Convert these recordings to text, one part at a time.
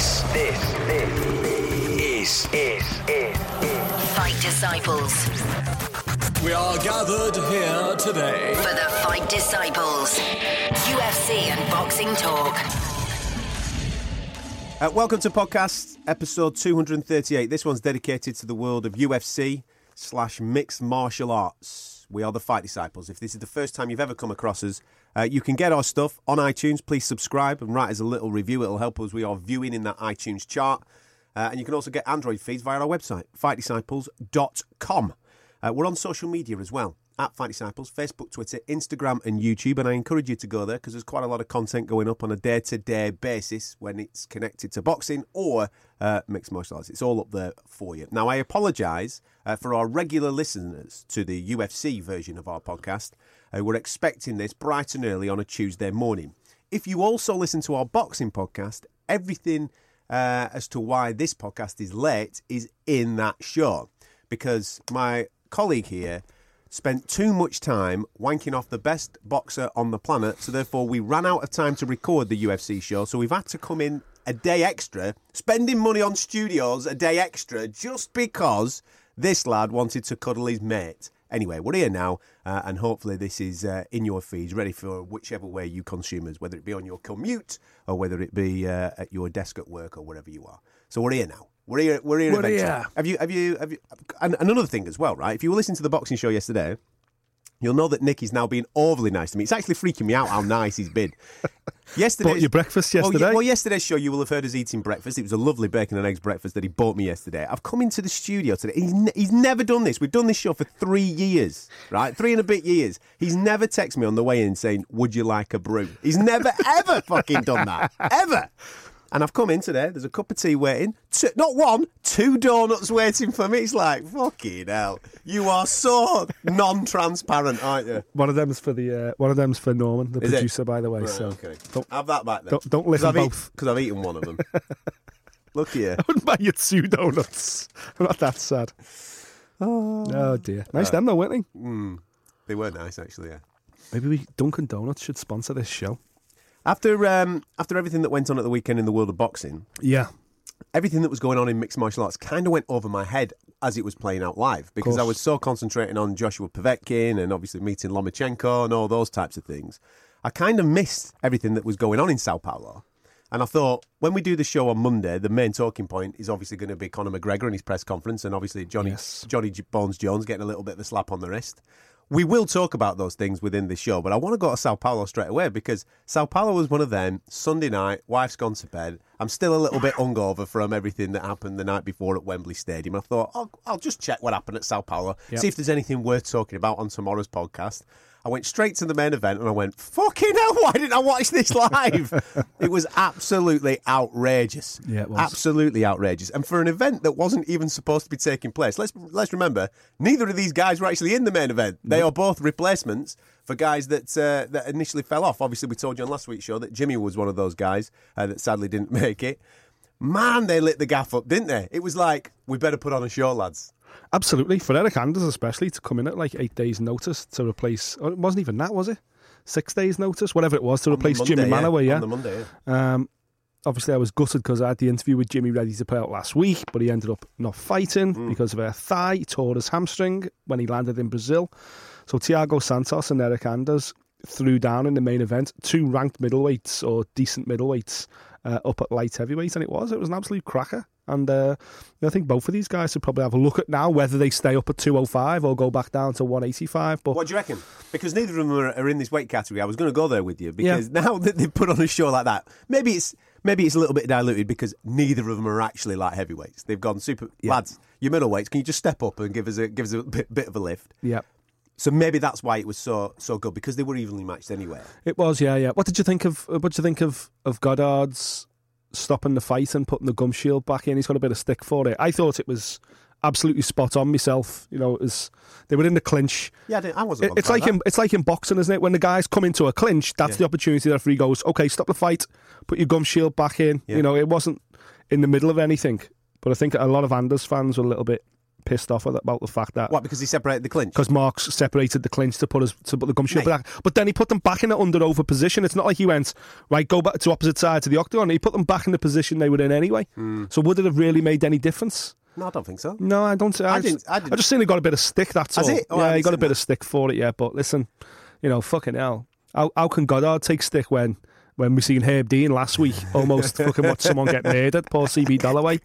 This, this, this is, is, is, is. Fight Disciples. We are gathered here today. For the Fight Disciples. UFC and boxing talk. Uh, welcome to podcast episode 238. This one's dedicated to the world of UFC slash mixed martial arts. We are the Fight Disciples. If this is the first time you've ever come across us, uh, you can get our stuff on iTunes. Please subscribe and write us a little review. It'll help us. We are viewing in that iTunes chart. Uh, and you can also get Android feeds via our website, fightdisciples.com. Uh, we're on social media as well, at Fight Disciples, Facebook, Twitter, Instagram, and YouTube. And I encourage you to go there because there's quite a lot of content going up on a day to day basis when it's connected to boxing or uh, mixed martial arts. It's all up there for you. Now, I apologise uh, for our regular listeners to the UFC version of our podcast. Uh, we're expecting this bright and early on a Tuesday morning. If you also listen to our boxing podcast, everything uh, as to why this podcast is late is in that show because my colleague here spent too much time wanking off the best boxer on the planet, so therefore we ran out of time to record the UFC show, so we've had to come in a day extra, spending money on studios a day extra just because this lad wanted to cuddle his mate. Anyway, we're here now, uh, and hopefully this is uh, in your feeds, ready for whichever way you consume us, whether it be on your commute or whether it be uh, at your desk at work or wherever you are. So we're here now. We're here. We're here. We're here. Have you? Have you? Have you? And and another thing as well, right? If you were listening to the boxing show yesterday, you'll know that Nick is now being overly nice to me. It's actually freaking me out how nice he's been. Yesterday, Bought you breakfast yesterday? ye- Well, yesterday's show you will have heard us eating breakfast. It was a lovely bacon and eggs breakfast that he bought me yesterday. I've come into the studio today. He's, ne- he's never done this. We've done this show for three years, right? Three and a bit years. He's never texted me on the way in saying, "Would you like a brew?" He's never ever fucking done that ever. And I've come in today. There's a cup of tea waiting. Two, not one, two donuts waiting for me. It's like fucking hell. You are so non-transparent, aren't you? One of them's for the uh, one of them's for Norman, the Is it? producer, by the way. Right, so okay. don't, Have that back then. Don't- don't listen both. Because I've eaten one of them. Look here. I wouldn't buy you two donuts. I'm not that sad. Oh, dear. Nice them though, weren't they? They were nice, actually. Yeah. Maybe we Dunkin' Donuts should sponsor this show. After um, after everything that went on at the weekend in the world of boxing, Yeah. everything that was going on in mixed martial arts kind of went over my head as it was playing out live because I was so concentrating on Joshua Povetkin and obviously meeting Lomachenko and all those types of things. I kind of missed everything that was going on in Sao Paulo. And I thought, when we do the show on Monday, the main talking point is obviously going to be Conor McGregor and his press conference, and obviously Johnny Yes. Johnny Bones Jones getting a little bit of a slap on the wrist. We will talk about those things within the show, but I want to go to Sao Paulo straight away because Sao Paulo was one of them. Sunday night, wife's gone to bed. I'm still a little bit hungover from everything that happened the night before at Wembley Stadium. I thought, I'll, I'll just check what happened at Sao Paulo, Yep. see if there's anything worth talking about on tomorrow's podcast. I went straight to the main event and I went, fucking hell, why didn't I watch this live? it was absolutely outrageous. Yeah, it was. Absolutely outrageous. And for an event that wasn't even supposed to be taking place, let's let's remember, neither of these guys were actually in the main event. They are both replacements for guys that uh, that initially fell off. Obviously, we told you on last week's show that Jimmy was one of those guys uh, that sadly didn't make it. Man, they lit the gaff up, didn't they? It was like, we better put on a show, lads. Absolutely. For Eric Anders, especially, to come in at like eight days' notice to replace. oh, It wasn't even that, was it? Six days' notice, whatever it was, to replace Monday, Jimmy yeah. Manuwa. Yeah. On the Monday, yeah. Um, obviously, I was gutted because I had the interview with Jimmy ready to play out last week, but he ended up not fighting Mm. because of a thigh. He tore his hamstring when he landed in Brazil. So Thiago Santos and Eric Anders threw down in the main event two ranked middleweights or decent middleweights uh, up at light heavyweight, and it was it was an absolute cracker. And uh, I think both of these guys should probably have a look at now whether they stay up at 205 or go back down to 185. But What do you reckon? Because neither of them are, are in this weight category. I was going to go there with you because now that they've put on a show like that, maybe it's maybe it's a little bit diluted because neither of them are actually light heavyweights. They've gone super lads. Your middleweights, can you just step up and give us a give us a bit, bit of a lift? yeah. So maybe that's why it was so so good because they were evenly matched anyway. It was, yeah, yeah. What did you think of? What did you think of of Goddard's stopping the fight and putting the gum shield back in? He's got a bit of stick for it. I thought it was absolutely spot on myself. You know, it was they were in the clinch. Yeah, I, didn't, I wasn't. It- it's like in it's like in boxing, isn't it? When the guys come into a clinch, that's Yeah. the opportunity. The referee goes, "Okay, stop the fight. Put your gum shield back in." Yeah. You know, it wasn't in the middle of anything. But I think a lot of Anders fans were a little bit pissed off about the fact that What? Because he separated the clinch. because Marks separated the clinch to put us to put the gum shield back. But then he put them back in an under over position. It's not like he went right, go back to opposite side to the octagon. He put them back in the position they were in anyway. Hmm. So would it have really made any difference? No, I don't think so. No, I don't. I, I just, didn't- I didn't- I just seen he got a bit of stick. That's Has all. it? Oh, yeah, he got a bit that. of stick for it. Yeah, but listen, you know, fucking hell. How, how can Goddard take stick when when we seen Herb Dean last week almost fucking watch someone get murdered? Poor CB Dollaway.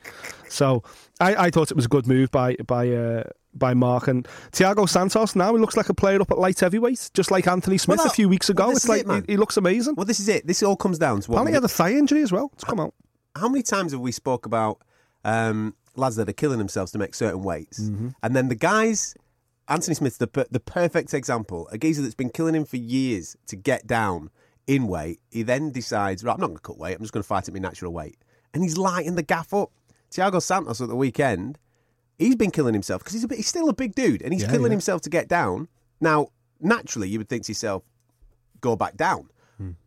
So I, I thought it was a good move by by uh, by Marc and Thiago Santos. Now he looks like a player up at light heavyweight, just like Anthony Smith Well, a few weeks ago. this it's like it, he, he looks amazing. Well, this is it. This all comes down to what. Apparently he had a thigh injury as well. It's come out. how many times have we spoke about um, lads that are killing themselves to make certain weights, Mm-hmm. and then the guys, Anthony Smith's the per- the perfect example. A geezer that's been killing him for years to get down in weight. He then decides, right, I'm not going to cut weight. I'm just going to fight at my natural weight, and he's lighting the gaff up. Thiago Santos at the weekend, he's been killing himself because he's a bit, he's still a big dude, and he's Yeah, killing yeah. himself to get down. Now, naturally, you would think to yourself, go back down.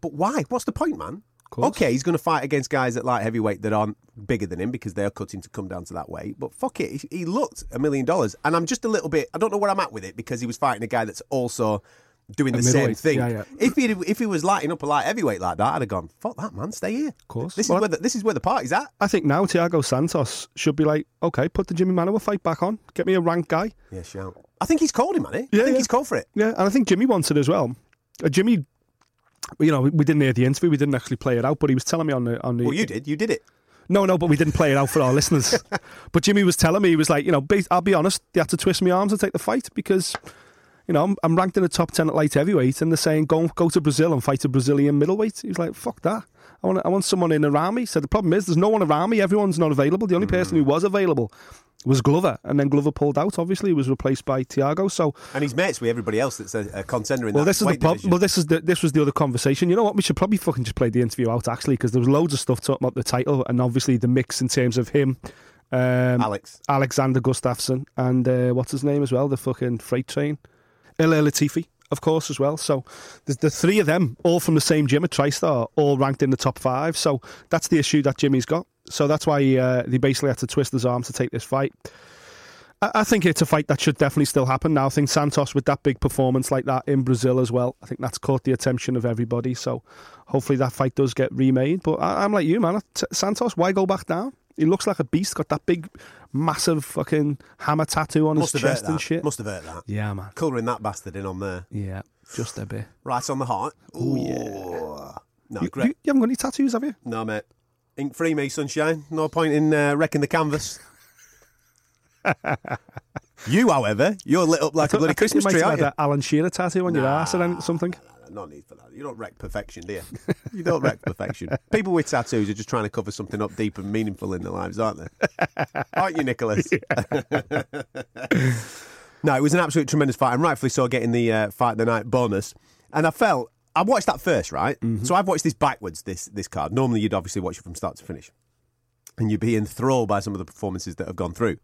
But why? What's the point, man? Hmm. Okay, he's going to fight against guys at light heavyweight that aren't bigger than him because they're cutting to come down to that weight. But fuck it, he, he looked a million dollars, and I'm just a little bit. I don't know where I'm at with it because he was fighting a guy that's also doing the same middleweight, thing. yeah, yeah. If he if he was lighting up a light heavyweight like that, I'd have gone, fuck that, man, stay here. Of course. this Well- is where the, this is where the party's at. I think now Thiago Santos should be like, okay, put the Jimmy Manuwa fight back on. Get me a ranked guy. Yeah, shout. I think he's called him, man. I Yeah, think yeah. he's called for it. Yeah, and I think Jimmy wants it as well. Uh, Jimmy, you know, we didn't hear the interview. We didn't actually play it out, but he was telling me on the on the. Well, you did. You did it. No, no, but we didn't play it out for our listeners. But Jimmy was telling me he was like, you know, I'll be honest, they had to twist my arms to take the fight because, you know, I'm, I'm ranked in the top ten at light heavyweight, and they're saying go go to Brazil and fight a Brazilian middleweight. He's like, fuck that. I want I want someone in around me. So the problem is there's no one around me. Everyone's not available. The only person who was available was Glover, and then Glover pulled out. Obviously, he was replaced by Thiago. So And he's mates with everybody else that's a, a contender in well, that this is the problem. Well, this is the, this was the other conversation. You know what? We should probably fucking just play the interview out actually, because there was loads of stuff talking about the title and obviously the mix in terms of him, um, Alex. Alexander Gustafsson, and uh, what's his name as well, the fucking freight train, Ilir Latifi, of course, as well. So the three of them, all from the same gym at TriStar, all ranked in the top five. So that's the issue that Jimmy's got. So that's why he, uh, he basically had to twist his arm to take this fight. I I think it's a fight that should definitely still happen now. I think Santos with that big performance like that in Brazil as well. I think that's caught the attention of everybody. So hopefully that fight does get remade. But I, I'm like you, man. Santos, why go back down? He looks like a beast. Got that big, massive fucking hammer tattoo on Must his chest and shit. Must have hurt that. Yeah, man. Colouring that bastard in on there. Yeah, just a bit. Right on the heart. Oh, yeah. No, You, great. you, you haven't got any tattoos, have you? No, mate. Ink free me, sunshine. No point in uh, wrecking the canvas. you, however, you're lit up like a bloody I think you Christmas might tree, have aren't you? an Alan Shearer tattoo on your ass or something. No need for that. You don't wreck perfection, do you? You don't wreck perfection. People with tattoos are just trying to cover something up deep and meaningful in their lives, aren't they? aren't you, Nicholas? no, it was an absolute tremendous fight, and rightfully so, getting the uh, fight of the night bonus. And I felt I watched that first, right? So I've watched this backwards. This this card. Normally, you'd obviously watch it from start to finish, and you'd be enthralled by some of the performances that have gone through.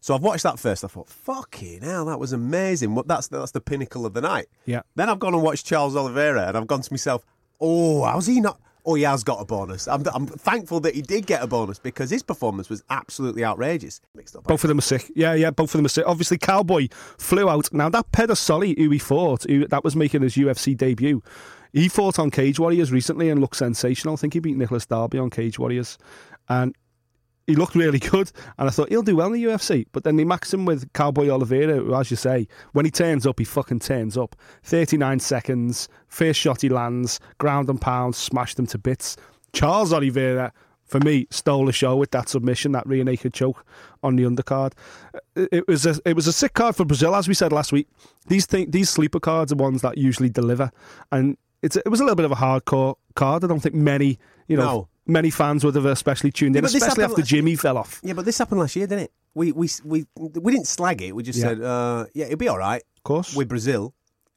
So I've watched that first. I thought, fucking hell, that was amazing. What that's that's the pinnacle of the night. Yeah. Then I've gone and watched Charles Oliveira, and I've gone to myself, oh, how's he not? Oh, he has got a bonus. I'm, I'm thankful that he did get a bonus because his performance was absolutely outrageous. Mixed up. Both of them are sick. Yeah, yeah, both of them are sick. Obviously, Cowboy flew out. Now, that Pedersoli who he fought, who, that was making his UFC debut, he fought on Cage Warriors recently and looked sensational. I think he beat Nicolas Dalby on Cage Warriors. And he looked really good. And I thought he'll do well in the UFC. But then they maxed him with Cowboy Oliveira, who, as you say, when he turns up, he fucking turns up. 39 seconds, first shot he lands, ground and pound, smashed them to bits. Charles Oliveira, for me, stole the show with that submission, that rear naked choke on the undercard. It it was a it was a sick card for Brazil, as we said last week. These thing, these sleeper cards are ones that usually deliver, and it's it was a little bit of a hardcore card. I don't think many you know No. Many fans would have especially tuned in, this especially happened after Jimmy fell off. Yeah, but this happened last year, didn't it? We we we we didn't slag it. We just Yeah. said, uh, yeah, it'll be all right Of course, with Brazil,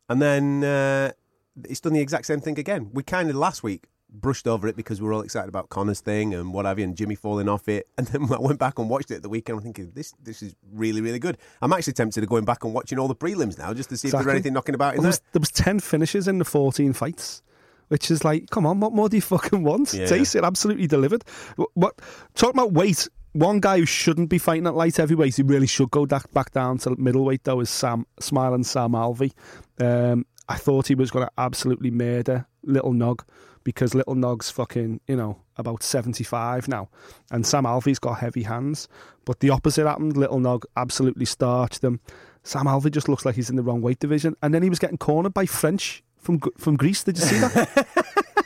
and then uh, it's done the exact same thing again. We kind of last week brushed over it because we were all excited about Conor's thing and what have you, and Jimmy falling off it. And then I went back and watched it at the weekend. I'm thinking this this is really really good. I'm actually tempted to going back and watching all the prelims now just to see if there's anything knocking about in Well, there, there. was, there was ten finishes in the fourteen fights. Which is like, come on, what more do you fucking want? Yeah. Taste it absolutely delivered. What, what talking about weight? one guy who shouldn't be fighting at light heavyweight, he really should go back down to middleweight though, is Sam Smiling Sam Alvey. Um, I thought he was going to absolutely murder Little Nog because Little Nog's fucking, you know, about 75 now. And Sam Alvey's got heavy hands. But the opposite happened. Little Nog absolutely starched them. Sam Alvey just looks like he's in the wrong weight division. And then he was getting cornered by French from from Greece. Did you see that?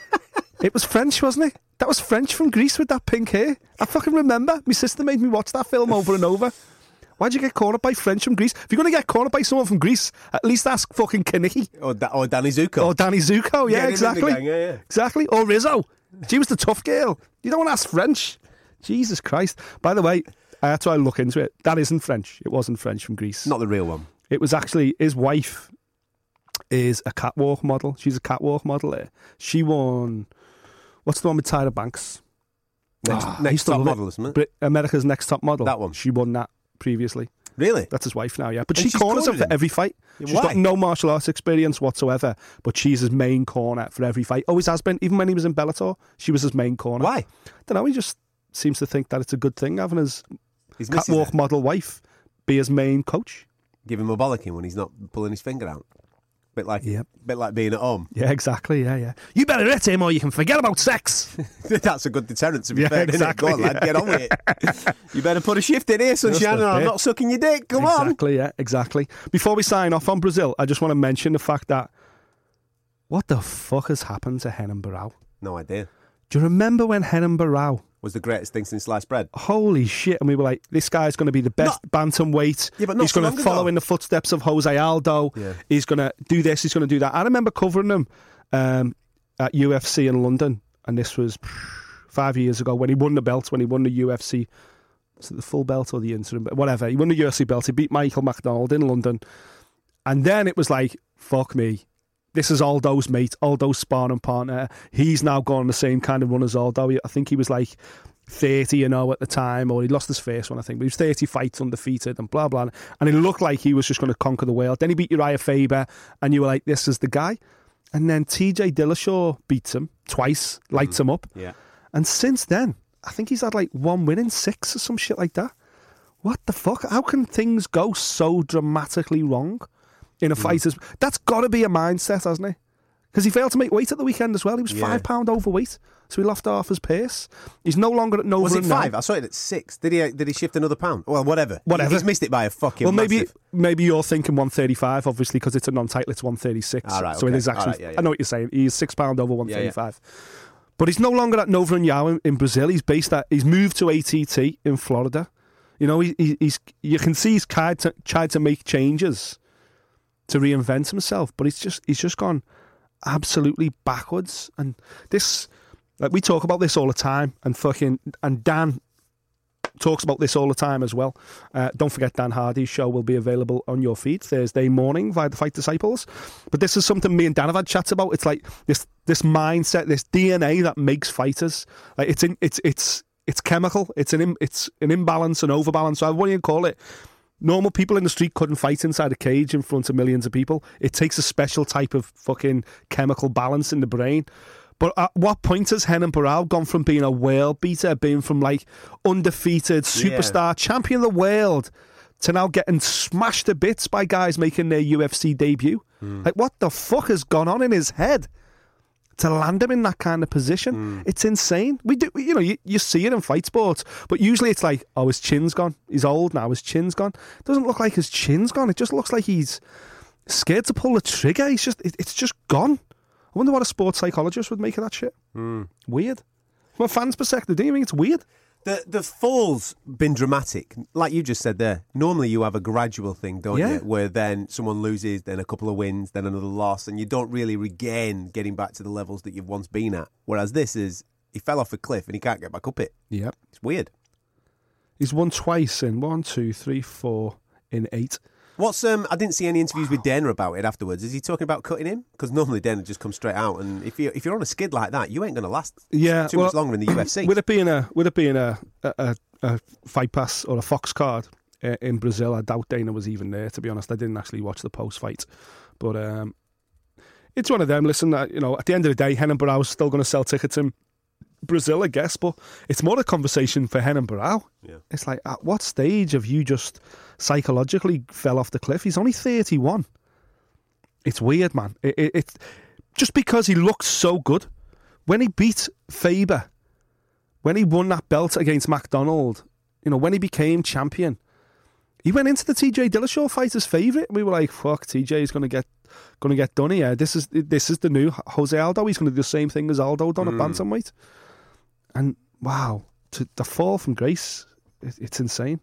it was French, wasn't it? That was French from Greece with that pink hair. I fucking remember. My sister made me watch that film over and over. Why'd you get cornered by French from Greece? If you're going to get cornered by someone from Greece, at least ask fucking Kenickie. Or, da- or Danny Zuko. Or Danny Zuko, yeah, Get him in the exactly. gang, yeah, yeah. Exactly. Or Rizzo. She was the tough girl. You don't want to ask French. Jesus Christ. By the way, I had to look into it. That isn't French. It wasn't French from Greece. Not the real one. It was actually his wife is a catwalk model. She's a catwalk model there. She won what's the one with Tyra Banks? Next, I next top model, isn't it? Brit- America's Next Top Model. That one. She won that previously. Really? That's his wife now, yeah. But And she corners him for every fight. She's why? got no martial arts experience whatsoever, but she's his main corner for every fight. Always has been. Even when he was in Bellator, she was his main corner. Why? don't know. He just seems to think that it's a good thing having his He's catwalk model wife be his main coach. Give him a bollocking when he's not pulling his finger out. Bit like, Yep. bit like being at home. Yeah, exactly. Yeah, yeah. You better hit him or you can forget about sex. That's a good deterrent to be Yeah, fair. isn't it? exactly, Go on, lad, get on with it. you better put a shift in here, sunshine, Just a or I'm not sucking your dick. Come on. exactly, yeah, exactly. Before we sign off on Brazil, I just want to mention the fact that what the fuck has happened to Henan Barao? No idea. Do you remember when Henan Barao Was the greatest thing since sliced bread. holy shit. And we were like, this guy's going to be the best bantamweight. Yeah, but not he's going to follow ago. in the footsteps of Jose Aldo. Yeah. He's going to do this, he's going to do that. I remember covering him um, at UFC in London, and this was five years ago when he won the belt, when he won the UFC. Was it the full belt or the interim? But Whatever. He won the UFC belt. He beat Michael McDonald in London. And then it was like, fuck me. This is Aldo's mate, Aldo's sparring partner. He's now gone the same kind of run as Aldo. I think he was like 30, you know, at the time, or he lost his first one, I think. But he was 30 fights undefeated and blah, blah. And it looked like he was just going to conquer the world. Then he beat Urijah Faber, and you were like, this is the guy. And then TJ Dillashaw beats him twice, lights mm. him up. Yeah. And since then, I think he's had like one win in six or some shit like that. What the fuck? How can things go so dramatically wrong in a Hmm. fighter's? That's got to be a mindset, hasn't it? Because he failed to make weight at the weekend as well. He was Yeah. five pound overweight, so he lost half his pace. He's no longer at Nova. Was it and now. five? I saw it at six. Did he? Did he shift another pound? Well, whatever. Whatever. He's missed it by a fucking. Well, maybe massive- maybe you're thinking 135, obviously, because it's a non-title. It's 136. Ah, right, so it okay. is actually. All right, yeah, yeah. I know what you're saying. He's six pound over Yeah, yeah. 135. But he's no longer at Nova União in, in Brazil. He's based at. He's moved to ATT in Florida. You know, he, he, he's. You can see he's tried to tried to make changes to reinvent himself, but he's just he's just gone absolutely backwards. And this, like we talk about this all the time, and fucking and Dan talks about this all the time as well. Uh, don't forget Dan Hardy's show will be available on your feed Thursday morning via the Fight Disciples. But this is something me and Dan have had chats about. It's like this this mindset, this DNA that makes fighters. Like it's in, it's it's it's chemical. It's an it's an imbalance, an overbalance. So do you call it? Normal people in the street couldn't fight inside a cage in front of millions of people. It takes a special type of fucking chemical balance in the brain. But at what point has Henan Barao gone from being a world beater, being from like undefeated superstar, champion of the world, to now getting smashed to bits by guys making their UFC debut? Hmm. Like, what the fuck has gone on in his head? To land him in that kind of position. Hmm. It's insane. We do, you know, you, you see it in fight sports, but usually it's like, oh, his chin's gone. He's old now. His chin's gone. It doesn't look like his chin's gone. It just looks like he's scared to pull the trigger. He's just, it, it's just gone. I wonder what a sports psychologist would make of that shit. Hmm. Weird. From a fan's perspective, do you think it's weird? The the fall's been dramatic, like you just said there. Normally, you have a gradual thing, don't Yeah. you? Where then someone loses, then a couple of wins, then another loss, and you don't really regain getting back to the levels that you've once been at. Whereas this is, he fell off a cliff and he can't get back up it. Yep. It's weird. He's won twice in one, two, three, four, in eight. What's um? I didn't see any interviews with Dana about it afterwards. Is he talking about cutting him? Because normally Dana just comes straight out, and if you if you're on a skid like that, you ain't going to last Yeah, too well, much longer in the UFC. With it being a with it being a a, a, a fight pass or a Fox card uh, in Brazil, I doubt Dana was even there. To be honest, I didn't actually watch the post fight, but um, it's one of them. Listen, uh, you know, at the end of the day, Henan Barao's still going to sell tickets in Brazil, I guess, but it's more a conversation for Henan Barao. Yeah. It's like, at what stage have you just psychologically fell off the cliff? He's only 31. It's weird, man. It, it, it's just because he looks so good. When he beat Faber, when he won that belt against McDonald, you know, when he became champion, he went into the TJ Dillashaw fight as favourite. We were like, "Fuck, TJ is going to get going to get done here. This is this is the new Jose Aldo. He's going to do the same thing as Aldo done at mm. bantamweight." And wow, to the fall from grace, it, it's insane.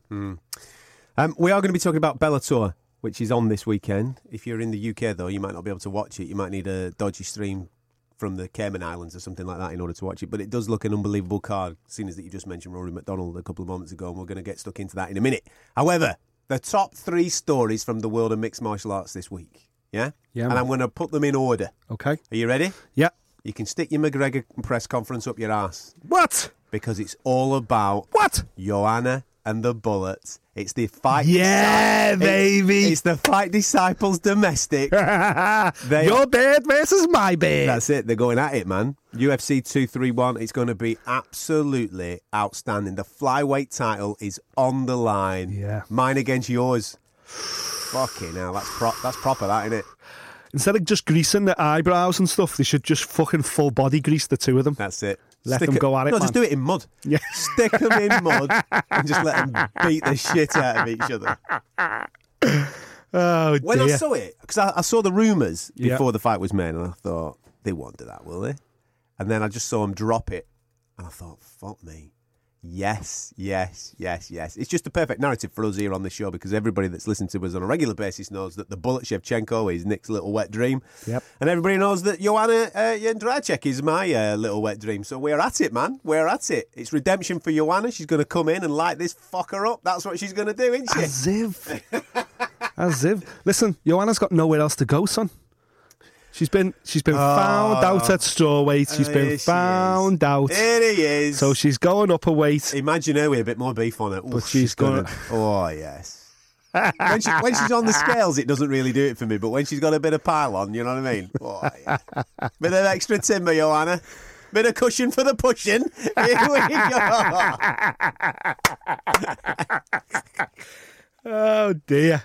Um, we are going to be talking about Bellator, which is on this weekend. If you're in the UK, though, you might not be able to watch it. You might need a dodgy stream from the Cayman Islands or something like that in order to watch it. But it does look an unbelievable card, seeing as that you just mentioned Rory MacDonald a couple of moments ago, and we're going to get stuck into that in a minute. However, the top three stories from the world of mixed martial arts this week. Yeah? Yeah, And man. I'm going to put them in order. Okay. Are you ready? Yeah. You can stick your McGregor press conference up your ass What? because it's all about What? Joanna and the Bullets. It's the fight. Yeah, It's- baby. It's the fight disciples domestic. They- Your beard versus my beard. That's it. They're going at it, man. UFC 231. It's going to be absolutely outstanding. The flyweight title is on the line. Yeah. Mine against yours. Fucking hell. That's, pro- that's proper, that, isn't it? Instead of just greasing the eyebrows and stuff, they should just fucking full body grease the two of them. That's it. Let them go at it, No, just do it in mud. Yeah. Stick them in mud and just let them beat the shit out of each other. Oh When dear. I saw it, because I, I saw the rumours Yeah. before the fight was made, and I thought, they won't do that, will they? And then I just saw him drop it, and I thought, fuck me. Yes, yes, yes, yes. It's just the perfect narrative for us here on this show because everybody that's listened to us on a regular basis knows that the bullet Shevchenko is Nick's little wet dream. Yep. And everybody knows that Joanna uh, is my uh, little wet dream. So we're at it, man. We're at it. It's redemption for Joanna. She's going to come in and light this fucker up. That's what she's going to do, isn't she? As if. As if. Listen, Joanna's got nowhere else to go, son. She's been she's been ah. found out at strawweight. She's There been she is. found out. There he is. So she's going up a weight. Imagine her with a bit more beef on it. But she's gonna- Oh yes. when, she, when she's on the scales, it doesn't really do it for me. But when she's got a bit of pile on, you know what I mean? Oh, yeah. bit of extra timber, Joanna. Bit of cushion for the pushing. Here we go. Oh dear.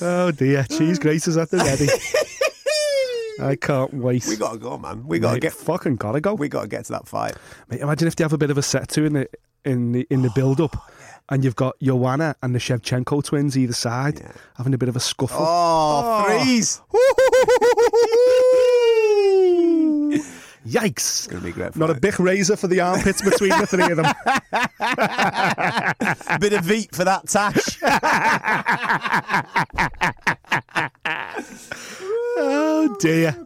Oh dear. Cheese graters at the ready. I can't wait. We got to go, man. We got to Mate, get. fucking gotta go. We got to get to that fight. Mate, imagine if they have a bit of a set to in the in the in the oh, build up, and you've got Joanna and the Shevchenko twins either side having a bit of a scuffle. Oh, oh. threes. Yikes! Gonna be a great Not a fight. big razor for the armpits between the three of them. bit of veet for that tash. Oh dear.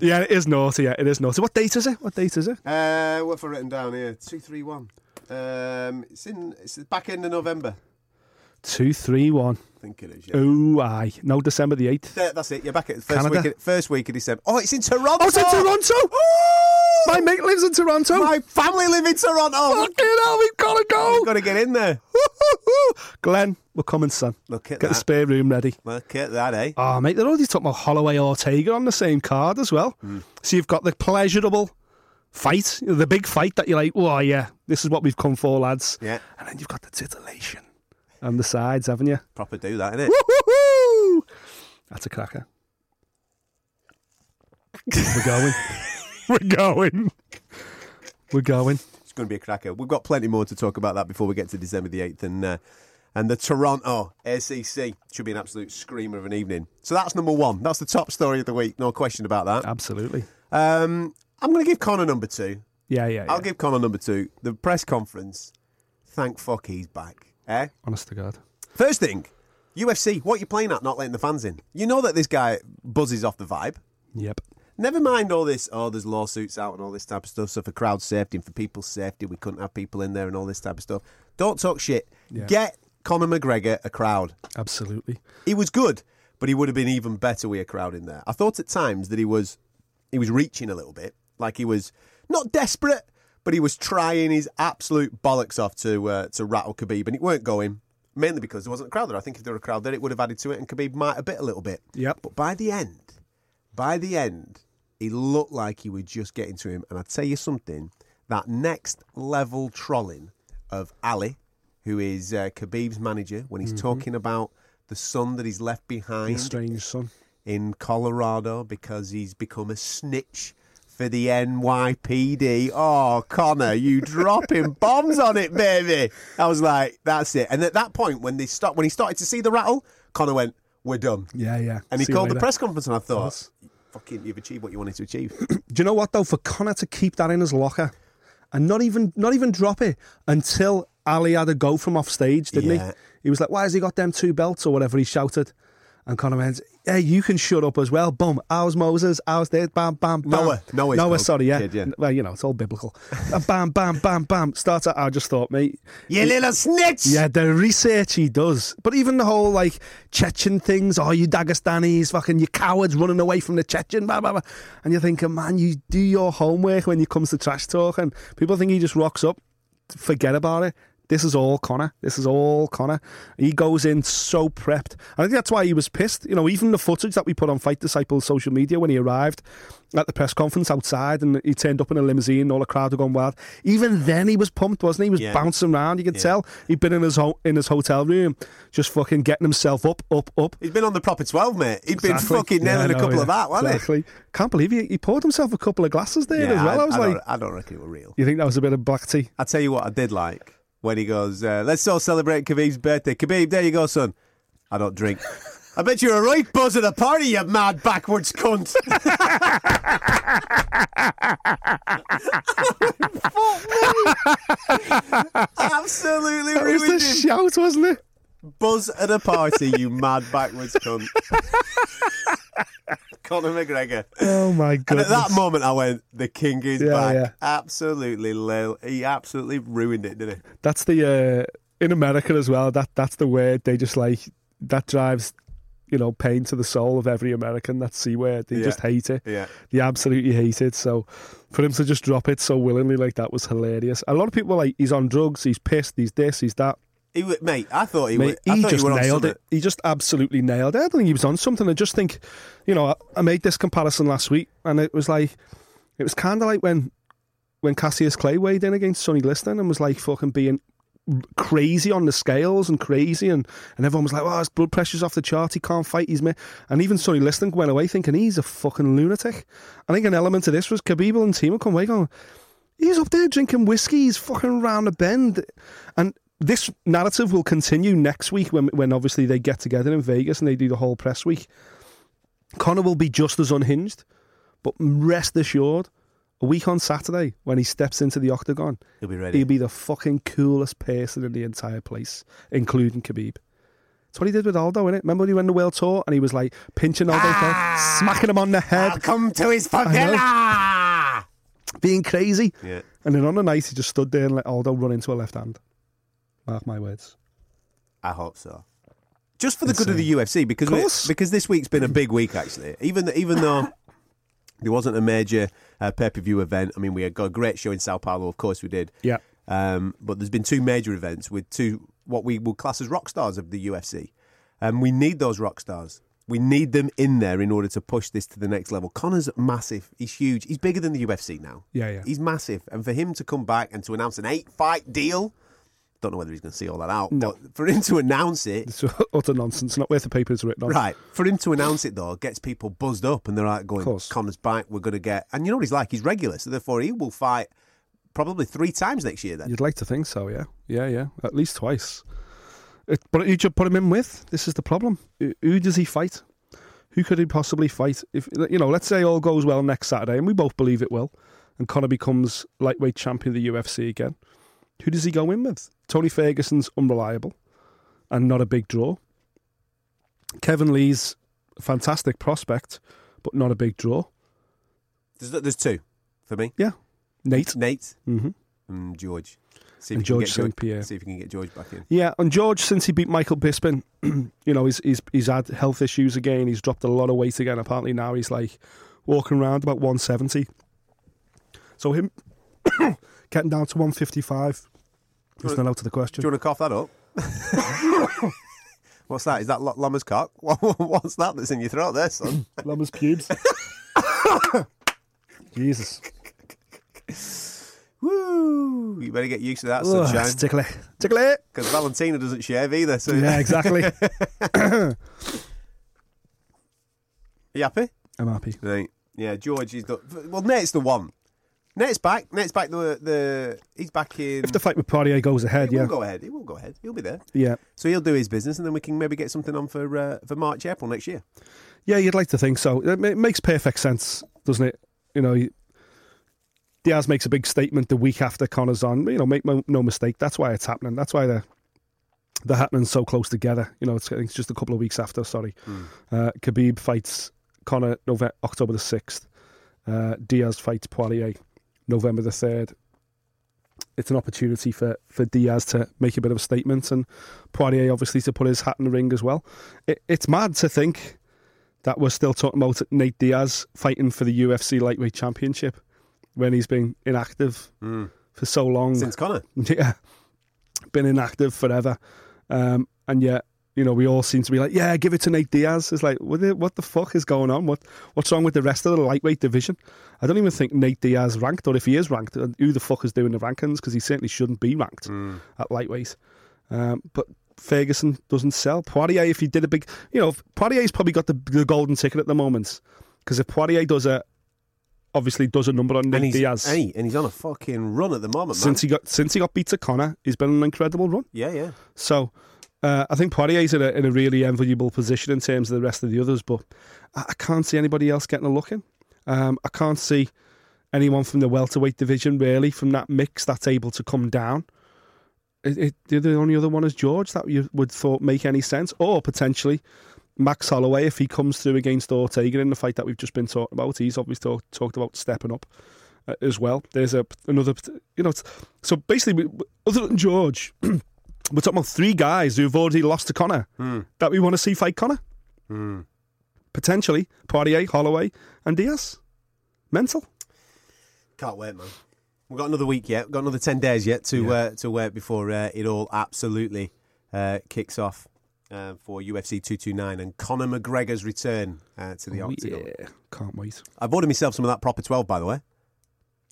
Yeah, it is naughty. Yeah, it is naughty. What date is it? What date is it? Uh, what have I written down here? Two, three, one. Um, it's in. It's the back end of November. Two, three, one. I think it is. Yeah. Oh, aye. No, December the eighth. There, that's it. You're back at the first Canada. week. Of, first week of December. Oh, it's in Toronto. Oh, it's in Toronto. My mate lives in Toronto. My family live in Toronto. Fucking hell, we've got to go. We've got to get in there. Glenn, we're coming, son. Look at Get the spare room ready. Look at that, eh? Oh, mate, they're already talking about Holloway Ortega on the same card as well. Hmm. So you've got the pleasurable fight, the big fight that you're like, oh, yeah, this is what we've come for, lads. Yeah. And then you've got the titillation on the sides, haven't you? Proper do that, innit? Woo-hoo-hoo! That's a cracker. We're going. We're going. We're going. It's going to be a cracker. We've got plenty more to talk about that before we get to December the 8th. And, uh, and the Toronto ACC should be an absolute screamer of an evening. So that's number one. That's the top story of the week. No question about that. Absolutely. Um, I'm going to give Conor number two. Yeah, yeah, yeah. I'll give Conor number two. The press conference. Thank fuck he's back. Eh? Honest to God. First thing, UFC. What you playing at? Not letting the fans in. You know that this guy buzzes off the vibe. Yep. Never mind all this. Oh, there's lawsuits out and all this type of stuff. So for crowd safety and for people's safety, we couldn't have people in there and all this type of stuff. Don't talk shit. Yeah. Get Conor McGregor a crowd. Absolutely. He was good, but he would have been even better with a crowd in there. I thought at times that he was he was reaching a little bit, like he was not desperate, but he was trying his absolute bollocks off to uh, to rattle Khabib, and it weren't going. Mainly because there wasn't a crowd there. I think if there were a crowd there, it would have added to it, and Khabib might have bit a little bit. Yep. But by the end, by the end, he looked like he was just getting to him. And I tell you something, that next level trolling of Ali, who is uh, Khabib's manager, when he's Mm-hmm. talking about the son that he's left behind The strange son. in Colorado because he's become a snitch for the NYPD. Oh, Conor, you dropping bombs on it, baby. I was like, that's it. And at that point, when they stopped, when he started to see the rattle, Conor went, "We're done." Yeah, yeah. And he See called the press conference, and I thought, course. "Fucking, you've achieved what you wanted to achieve." Do you know what though? For Conor to keep that in his locker and not even not even drop it until Ali had a go from off stage, didn't Yeah. he? He was like, "Why has he got them two belts or whatever?" He shouted, and Conor went, "Hey, you can shut up as well." Boom. How's Moses? How's this? Bam, bam, bam. Noah. Noah's Noah. called. Sorry, yeah. Kid, yeah. Well, you know, it's all biblical. And bam, bam, bam, bam. Starts. At, I just thought, mate. you little snitch. Yeah, the research he does. But even the whole like Chechen things, oh, you Dagestanis, fucking you cowards running away from the Chechen, blah, blah, blah. And you're thinking, man, you do your homework when it comes to trash talk. And people think he just rocks up. Forget about it. This is all Conor. This is all Conor. He goes in so prepped. I think that's why he was pissed. You know, even the footage that we put on Fight Disciples social media when he arrived at the press conference outside and he turned up in a limousine and all the crowd were going wild. Even then he was pumped, wasn't he? He was Yeah. bouncing around. You could tell he'd been in his ho- in his hotel room, just fucking getting himself up, up, up. He's been on the proper twelve, mate. He'd been fucking nailing I a couple yeah. of that, wasn't he? exactly. Can't believe he, he poured himself a couple of glasses there he? as well. I, was I like, don't, I don't reckon it were real. you think that was a bit of black tea? I tell you what, I did like when he goes, uh, "Let's all celebrate Khabib's birthday." Khabib, there you go, son. I don't drink. I bet you're a right buzz at a party, you mad backwards cunt. Absolutely That was the ruined him. shout, wasn't it? Buzz at a party, you mad backwards cunt. Conor McGregor. Oh my And goodness! at that moment, I went, "The king is Yeah, back." yeah. Absolutely, lil. He absolutely ruined it, didn't he? that's the uh, in America as well. That that's the word they just like. That drives, you know, pain to the soul of every American. That c word. They Yeah. just hate it. Yeah. They absolutely hate it. So for him to just drop it so willingly like that was hilarious. A lot of people were like he's on drugs. He's pissed. He's this. He's that. He, wa- mate, I thought he, Mate, wa- I he thought just he nailed it. He just absolutely nailed it. I don't think he was on something. I just think, you know, I, I made this comparison last week, and it was like, it was kind of like when, when Cassius Clay weighed in against Sonny Liston and was like fucking being crazy on the scales and crazy, and, and everyone was like, "Oh, his blood pressure's off the chart. He can't fight. He's me." And even Sonny Liston went away thinking he's a fucking lunatic. I think an element of this was Khabib and team come away going, He's up there drinking whiskey. He's fucking round the bend. And this narrative will continue next week when, when obviously they get together in Vegas and they do the whole press week. Conor will be just as unhinged, but rest assured, a week on Saturday when he steps into the octagon, He'll be ready. he'll be the fucking coolest person in the entire place, including Khabib. That's what he did with Aldo, innit? Remember when he went on the world tour and he was like pinching Aldo, Ah! smacking him on the head, Welcome to his favela. being crazy. Yeah. And then on the night, he just stood there and let Aldo run into a left hand. Mark my words. I hope so. Just for the good of the UFC, because because this week's been a big week actually. Even even though there wasn't a major uh, pay per view event. I mean, we had got a great show in Sao Paulo. Of course, we did. Yeah. Um, but there's been two major events with two what we will class as rock stars of the UFC. And we need those rock stars. We need them in there in order to push this to the next level. Conor's massive. He's huge. He's bigger than the UFC now. Yeah, yeah. He's massive. And for him to come back and to announce an eight fight deal, don't know whether he's going to see all that out. No. But for him to announce it, It's utter nonsense. Not worth the paper it's written on. Right. For him to announce it, though, gets people buzzed up and they're like going. Conor's back, we're going to get. And you know what he's like? He's regular. So therefore, he will fight probably three times next year then. You'd like to think so, yeah. Yeah, yeah. At least twice. It, but who should put him in with? This is the problem. Who does he fight? Who could he possibly fight? If you know, let's say all goes well next Saturday, and we both believe it will, and Conor becomes lightweight champion of the UFC again. Who does he go in with? Tony Ferguson's unreliable and not a big draw. Kevin Lee's a fantastic prospect, but not a big draw. There's, there's two for me Yeah, Nate. Nate hmm and George. See And you can George St. Pierre. See if you can get George back in. Yeah, and George, since he beat Michael Bisping, you know, he's, he's he's had health issues again. He's dropped a lot of weight again. Apparently now he's like walking around about 170. So him getting down to 155 is not out of the question. Do you want to cough that up? What's that? Is that L- llama's cock? What's that that's in your throat there, son? Llama's pubes. Jesus. Woo! You better get used to that Ugh, sunshine. it's tickly. Tickly. Because Valentina doesn't shave either. So Yeah, exactly. Are you happy? I'm happy. Right. Yeah, George is the well. Nate's the one. Nate's back. Nate's back. The the he's back in. If the fight with Poirier goes ahead, he yeah. will go ahead. He will go ahead. He'll be there. Yeah. So he'll do his business, and then we can maybe get something on for uh, for March, April next year. Yeah, you'd like to think so. It makes perfect sense, doesn't it? You know, Diaz makes a big statement the week after Conor's on. You know, make no, mistake. That's why it's happening. That's why they're they're happening so close together. You know, it's, it's just a couple of weeks after. Sorry, uh, Khabib fights Conor November, October the sixth. Uh, Diaz fights Poirier November the third. It's an opportunity for, for Diaz to make a bit of a statement and Poirier obviously to put his hat in the ring as well. It, it's mad to think that we're still talking about Nate Diaz fighting for the UFC lightweight championship when he's been inactive for so long. Since Conor, Yeah, been inactive forever, um, and yet you know we all seem to be like, yeah, give it to Nate Diaz. It's like, what the, what the fuck is going on? What what's wrong with the rest of the lightweight division? I don't even think Nate Diaz ranked, or if he is ranked, uh, who the fuck is doing the rankings? Because he certainly shouldn't be ranked at lightweight. Um, but Ferguson doesn't sell Poirier. If he did a big, you know, Poirier's probably got the, the golden ticket at the moment. Because if Poirier does a, obviously does a number on Nate Diaz hey, and he's on a fucking run at the moment, man. since he got since he got beat to Conor, he's been on an incredible run. yeah, yeah. So uh, I think Poirier's in a, in a really enviable position in terms of the rest of the others, but I, I can't see anybody else getting a look in. Um, I can't see anyone from the welterweight division really from that mix that's able to come down. It, it, the only other one is George that you would thought make any sense, or potentially Max Holloway if he comes through against Ortega in the fight that we've just been talking about. He's obviously talk, talked about stepping up uh, as well. There's a another, you know. So basically, we- other than George, we're talking about three guys who've already lost to Conor that we want to see fight Conor. Potentially Poirier, Holloway, and Diaz. Mental. Can't wait, man. We've got another week yet. We've got another ten days yet to uh, to wait before uh, it all absolutely uh, kicks off uh, for UFC 229 and Conor McGregor's return uh, to the Oh, octagon. yeah, can't wait. I've ordered myself some of that Proper 12, by the way.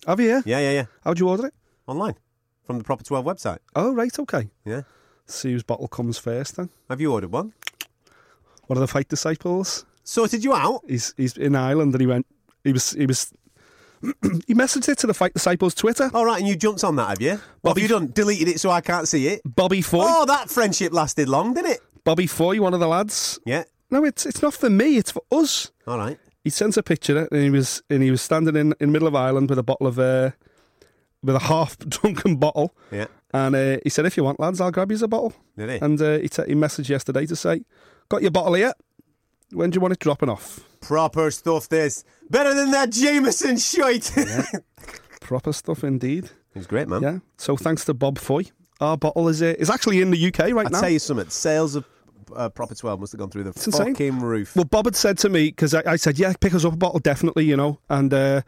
Have you? Yeah. Yeah, yeah, yeah. How'd you order it? Online from the Proper 12 website. Oh, right, okay. Yeah. See whose bottle comes first then. Have you ordered one? One of the fight disciples. Sorted you out? He's he's in Ireland and he went. He was he was. he messaged it to the fight disciples Twitter. All right, and you jumped on that, have you? What have Bobby- you done? Deleted it so I can't see it? Bobby Foy. Oh, that friendship lasted long, didn't it? Bobby Foy, one of the lads. Yeah. No, it's it's not for me. It's for us. All right. He sent a picture and he was and he was standing in in the middle of Ireland with a bottle of uh, with a half drunken bottle. Yeah. And uh, he said, "If you want, lads, I'll grab you a bottle." Did he? And uh, he, t- he messaged yesterday to say, "Got your bottle here? When do you want it dropping off?" Proper stuff, this. Better than that Jameson shite. Proper stuff indeed. It's great, man. Yeah. So thanks to Bob Foy, our bottle is uh, is actually in the UK right I'll now. tell you something. Sales of uh, Proper 12 must have gone through the It's insane. fucking roof. Well, Bob had said to me because I, I said, "Yeah, pick us up a bottle, definitely," you know. And uh,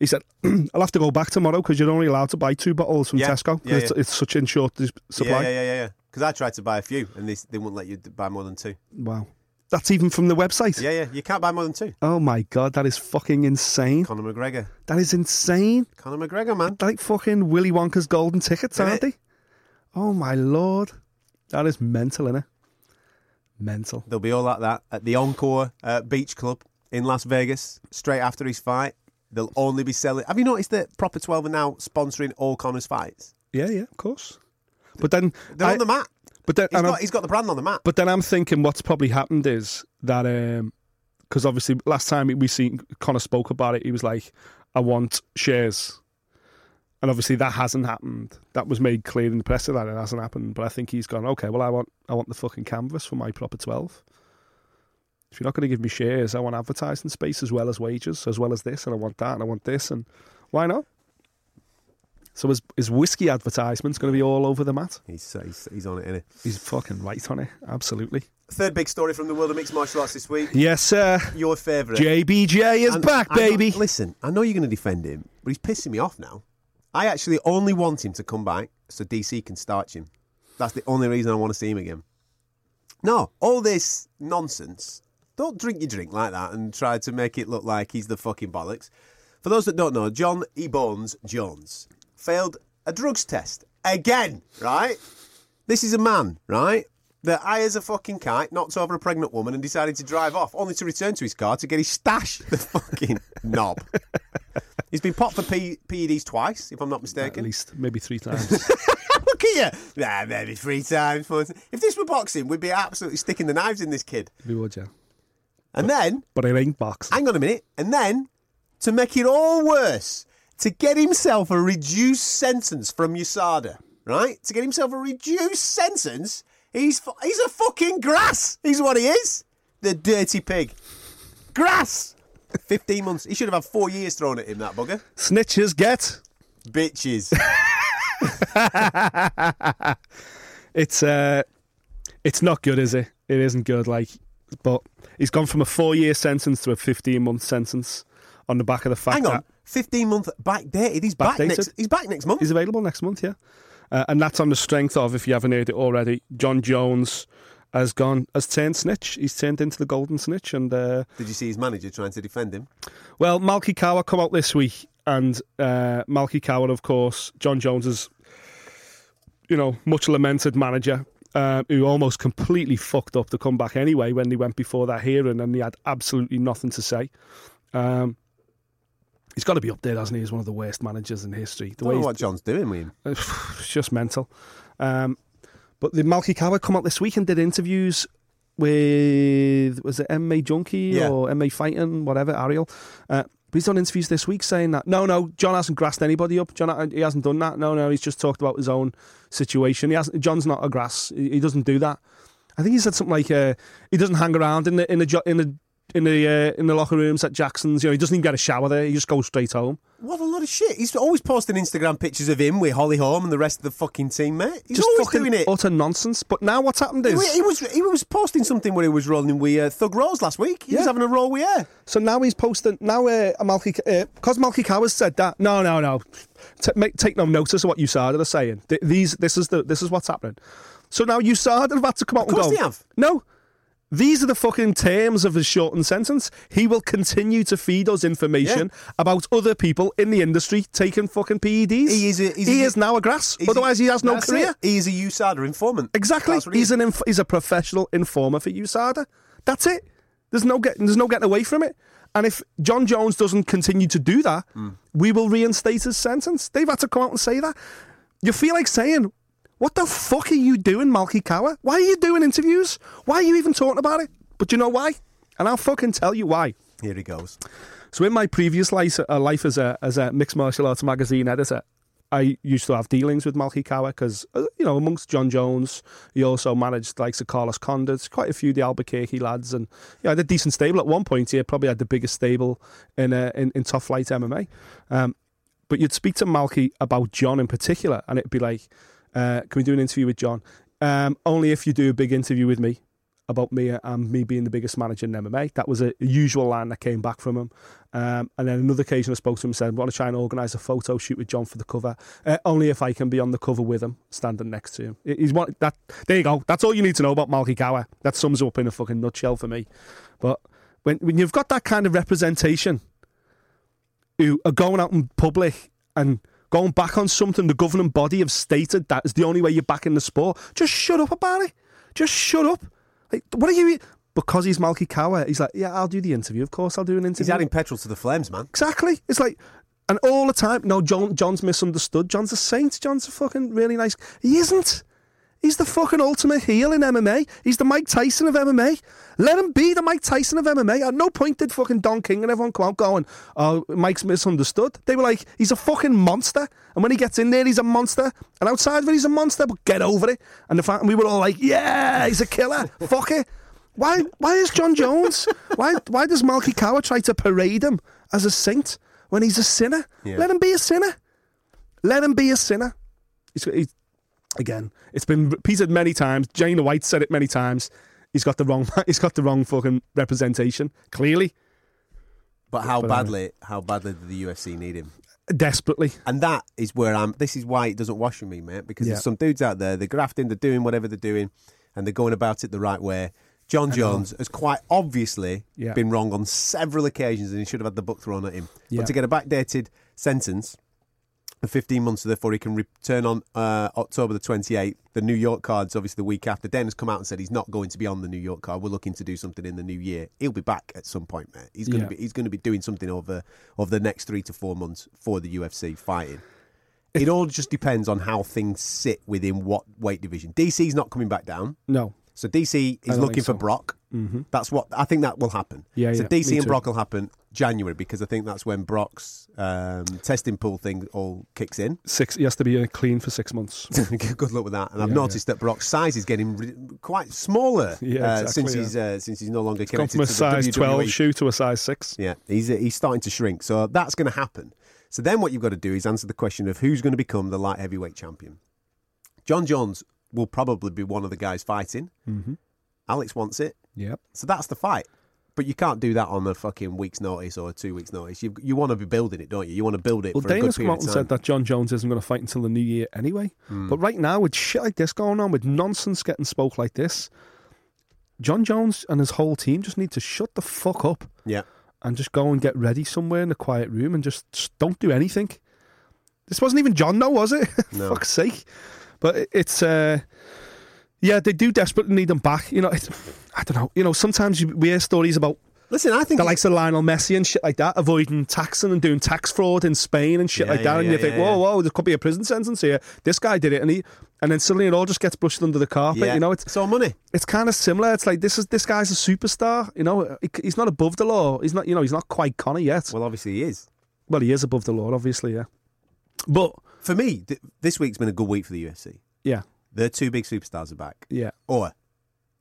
he said, "I'll have to go back tomorrow because you're only allowed to buy two bottles from Yeah, Tesco. yeah, it's, yeah. it's such in short supply." Yeah, yeah, yeah, yeah. Because I tried to buy a few, and they, they wouldn't let you buy more than two. Wow, that's even from the website. Yeah, yeah. You can't buy more than two. Oh my god, that is fucking insane. Conor McGregor. That is insane. Conor McGregor, man. Like fucking Willy Wonka's golden tickets, aren't they? Oh my lord, that is mental, innit? Mental. They'll be all like that at the Encore uh, Beach Club in Las Vegas straight after his fight. They'll only be selling. Have you noticed that Proper 12 are now sponsoring all Conor's fights? Yeah, yeah, of course. But then, They're I- on the mat. but then, He's got, he's got the brand on the mat. But then I'm thinking what's probably happened is that because obviously last time we seen Conor spoke about it, he was like, "I want shares," and obviously that hasn't happened. That was made clear in the press that it hasn't happened. But I think he's gone, "Okay, well, I want I want the fucking canvas for my proper twelve. If you're not going to give me shares, I want advertising space as well as wages, as well as this, and I want that, and I want this, and why not?" So his, his whiskey advertisement's going to be all over the mat. He's, he's, he's on it, innit? He's fucking right on it, absolutely. Third big story from the world of mixed martial arts this week. Yes, sir. Your favourite. JBJ is And back, baby. listen, I know you're going to defend him, but he's pissing me off now. I actually only want him to come back so DC can starch him. That's the only reason I want to see him again. No, all this nonsense. Don't drink your drink like that and try to make it look like he's the fucking bollocks. For those that don't know, John E. Bones Jones failed a drugs test again, right? This is a man, right? That hires a fucking kite, knocked over a pregnant woman, and decided to drive off, only to return to his car to get his stash. The fucking knob. He's been popped for P- PEDs twice, if I'm not mistaken. At least maybe three times. Look at you. Nah, maybe three times. four times. If this were boxing, we'd be absolutely sticking the knives in this kid. we would, yeah. And then, But it ain't boxing. hang on a minute, and then, to make it all worse, to get himself a reduced sentence from USADA, right? To get himself a reduced sentence, he's he's a fucking grass. He's what he is. The dirty pig. Grass. 15 months. He should have had four years thrown at him, that bugger. Snitches get. Bitches. It's uh, it's not good, is it? It isn't good. Like, but he's gone from a four-year sentence to a fifteen-month sentence on the back of the fact Hang on. that 15 month backdated. He's back next. He's back next month. he's available next month. Yeah, uh, and that's on the strength of, if you haven't heard it already, Jon Jones has gone has turned snitch. He's turned into the golden snitch, and uh, Did you see his manager trying to defend him? Well, Malki Kawa come out this week, and uh, Malki Kawa, of course, Jon Jones's, you know, much lamented manager, uh, who almost completely fucked up the comeback anyway when they went before that hearing, and he had absolutely nothing to say. Um, he's got to be up there, hasn't he? He's one of the worst managers in history. The Don't know what John's doing with him. it's just mental. Um, but the Malki Kawa come out this week and did interviews with was it MMA Junkie Yeah. or MMA Fighting, whatever, Ariel. Uh, but he's done interviews this week saying that no, no, Jon hasn't grassed anybody up. Jon, he hasn't done that. No, no, he's just talked about his own situation. He hasn't. Jon's not a grass. He, he doesn't do that. I think he said something like uh, he doesn't hang around in the in the in the in the uh, in the locker rooms at Jackson's. You know, he doesn't even get a shower there. He just goes straight home. What a lot of shit. He's always posting Instagram pictures of him with Holly Holm and the rest of the fucking team, mate. He's just always fucking doing it. utter nonsense. But now what's happened is he was he was posting something where he was rolling with uh, Thug Rose last week. He was having a roll with her. So now he's posting. Now, uh, Malki, because Malki Kawa said that. No, no, no. T- make, take no notice of what USADA are saying. Th- these, this is the, this is what's happening. So now USADA have had to come out and course go. they have. No, these are the fucking terms of his shortened sentence. He will continue to feed us information about other people in the industry taking fucking PEDs. He is a- he a- is now a grass. Otherwise, he has no career. it. He is a USADA informant. Exactly. He He's is. an inf- he's a professional informer for USADA. That's it. There's no getting there's no getting away from it. And if Jon Jones doesn't continue to do that, Hmm. we will reinstate his sentence. They've had to come out and say that. You feel like saying, "What the fuck are you doing, Malki Kawa? Why are you doing interviews? Why are you even talking about it?" But you know why? And I'll fucking tell you why. Here he goes. So in my previous life, uh, life as a as a mixed martial arts magazine editor, I used to have dealings with Malki Kawa because uh, you know amongst Jon Jones, he also managed like Sir Carlos Condit, quite a few of the Albuquerque lads, and yeah, had a decent stable at one point. He had probably had the biggest stable in uh, in, in top flight MMA. Um, but you'd speak to Malki about Jon in particular, and it'd be like, uh, "Can we do an interview with Jon? Um, only if you do a big interview with me." About me and me being the biggest manager in MMA. That was a usual line that came back from him. Um, and then another occasion I spoke to him and said, I want to try and organise a photo shoot with Jon for the cover. Uh, only if I can be on the cover with him, standing next to him. He's one, that. There you go. That's all you need to know about Malki Kawa. That sums up in a fucking nutshell for me. But when, when you've got that kind of representation who are going out in public and going back on something the governing body have stated that is the only way you're back in the sport, just shut up about it. Just shut up. Like, what are you? Because he's Malki Kawa, he's like, yeah, I'll do the interview. Of course, I'll do an interview. He's adding petrol to the flames, man. Exactly. It's like, and all the time, no, Jon, Jon's misunderstood. Jon's a saint. Jon's a fucking really nice. He isn't. He's the fucking ultimate heel in MMA. He's the Mike Tyson of MMA. Let him be the Mike Tyson of MMA. At no point did fucking Don King and everyone come out going, oh, Mike's misunderstood. They were like, he's a fucking monster. And when he gets in there, he's a monster. And outside of it, he's a monster, but get over it. And, the fact, and we were all like, yeah, he's a killer. Fuck it. Why, why is Jon Jones, why, why does Malki Kawa try to parade him as a saint when he's a sinner? Yeah. Let him be a sinner. Let him be a sinner. He's, he's, again, it's been repeated many times. Jane White said it many times. He's got the wrong. He's got the wrong fucking representation. Clearly, But how But, uh, badly, how badly did the UFC need him? desperately. And that is where I'm. This is why it doesn't wash with me, mate. Because Yeah. there's some dudes out there, they're grafting, they're doing whatever they're doing, and they're going about it the right way. Jon Jones has quite obviously Yeah. been wrong on several occasions, and he should have had the book thrown at him. Yeah. But to get a backdated sentence the 15 months, so therefore he can return on uh, October the 28th. The New York card's obviously the week after. Den has come out and said he's not going to be on the New York card. We're looking to do something in the new year. He'll be back at some point, mate. He's going Yeah. to be he's going to be doing something over over the next three to four months for the UFC fighting. It all just depends on how things sit within what weight division. DC's not coming back down. No. So DC is looking think for. Brock. Mm-hmm. That's what I think that will happen. Yeah, so yeah, DC and. Brock will happen January because I think that's when Brock's um, testing pool thing all kicks in. Six. He has to be uh, clean for six months. Good luck with that. And I've Yeah, noticed that Brock's size is getting re- quite smaller Yeah, uh, exactly, since yeah. he's uh, since he's no longer Gone connected from a to size. WWE. twelve shoe to a size six. Yeah, he's uh, he's starting to shrink. So that's going to happen. So then what you've got to do is answer the question of who's going to become the light heavyweight champion. Jon Jones will probably be one of the guys fighting. Mm-hmm. Alex wants it. Yep. So that's the fight. But you can't do that on a fucking week's notice or a two weeks' notice. You you want to be building it, don't you? You want to build it Well, for a Dana's come out and said that Jon Jones isn't going to fight until the new year anyway. But right now, with shit like this going on, with nonsense getting spoke like this, Jon Jones and his whole team just need to shut the fuck up yeah, and just go and get ready somewhere in a quiet room and just, just don't do anything. This wasn't even Jon, though, was it? No. Fuck's sake. But it's, uh, yeah, they do desperately need them back. You know, it's, I don't know. You know, sometimes you, we hear stories about listen, I think the likes of Lionel Messi and shit like that, avoiding taxing and doing tax fraud in Spain and shit Yeah, like that. yeah, and you yeah, think, whoa, whoa, there could be a prison sentence here. This guy did it, and he, and then suddenly it all just gets brushed under the carpet. You know, it's it's all money. it's kind of similar. It's like this is this guy's a superstar. You know, He- he's not above the law. He's not, you know, he's not quite Conor yet. Well, obviously he is. Well, he is above the law, obviously, yeah. But For me, th- this week's been a good week for the UFC. yeah, Their two big superstars are back, yeah, or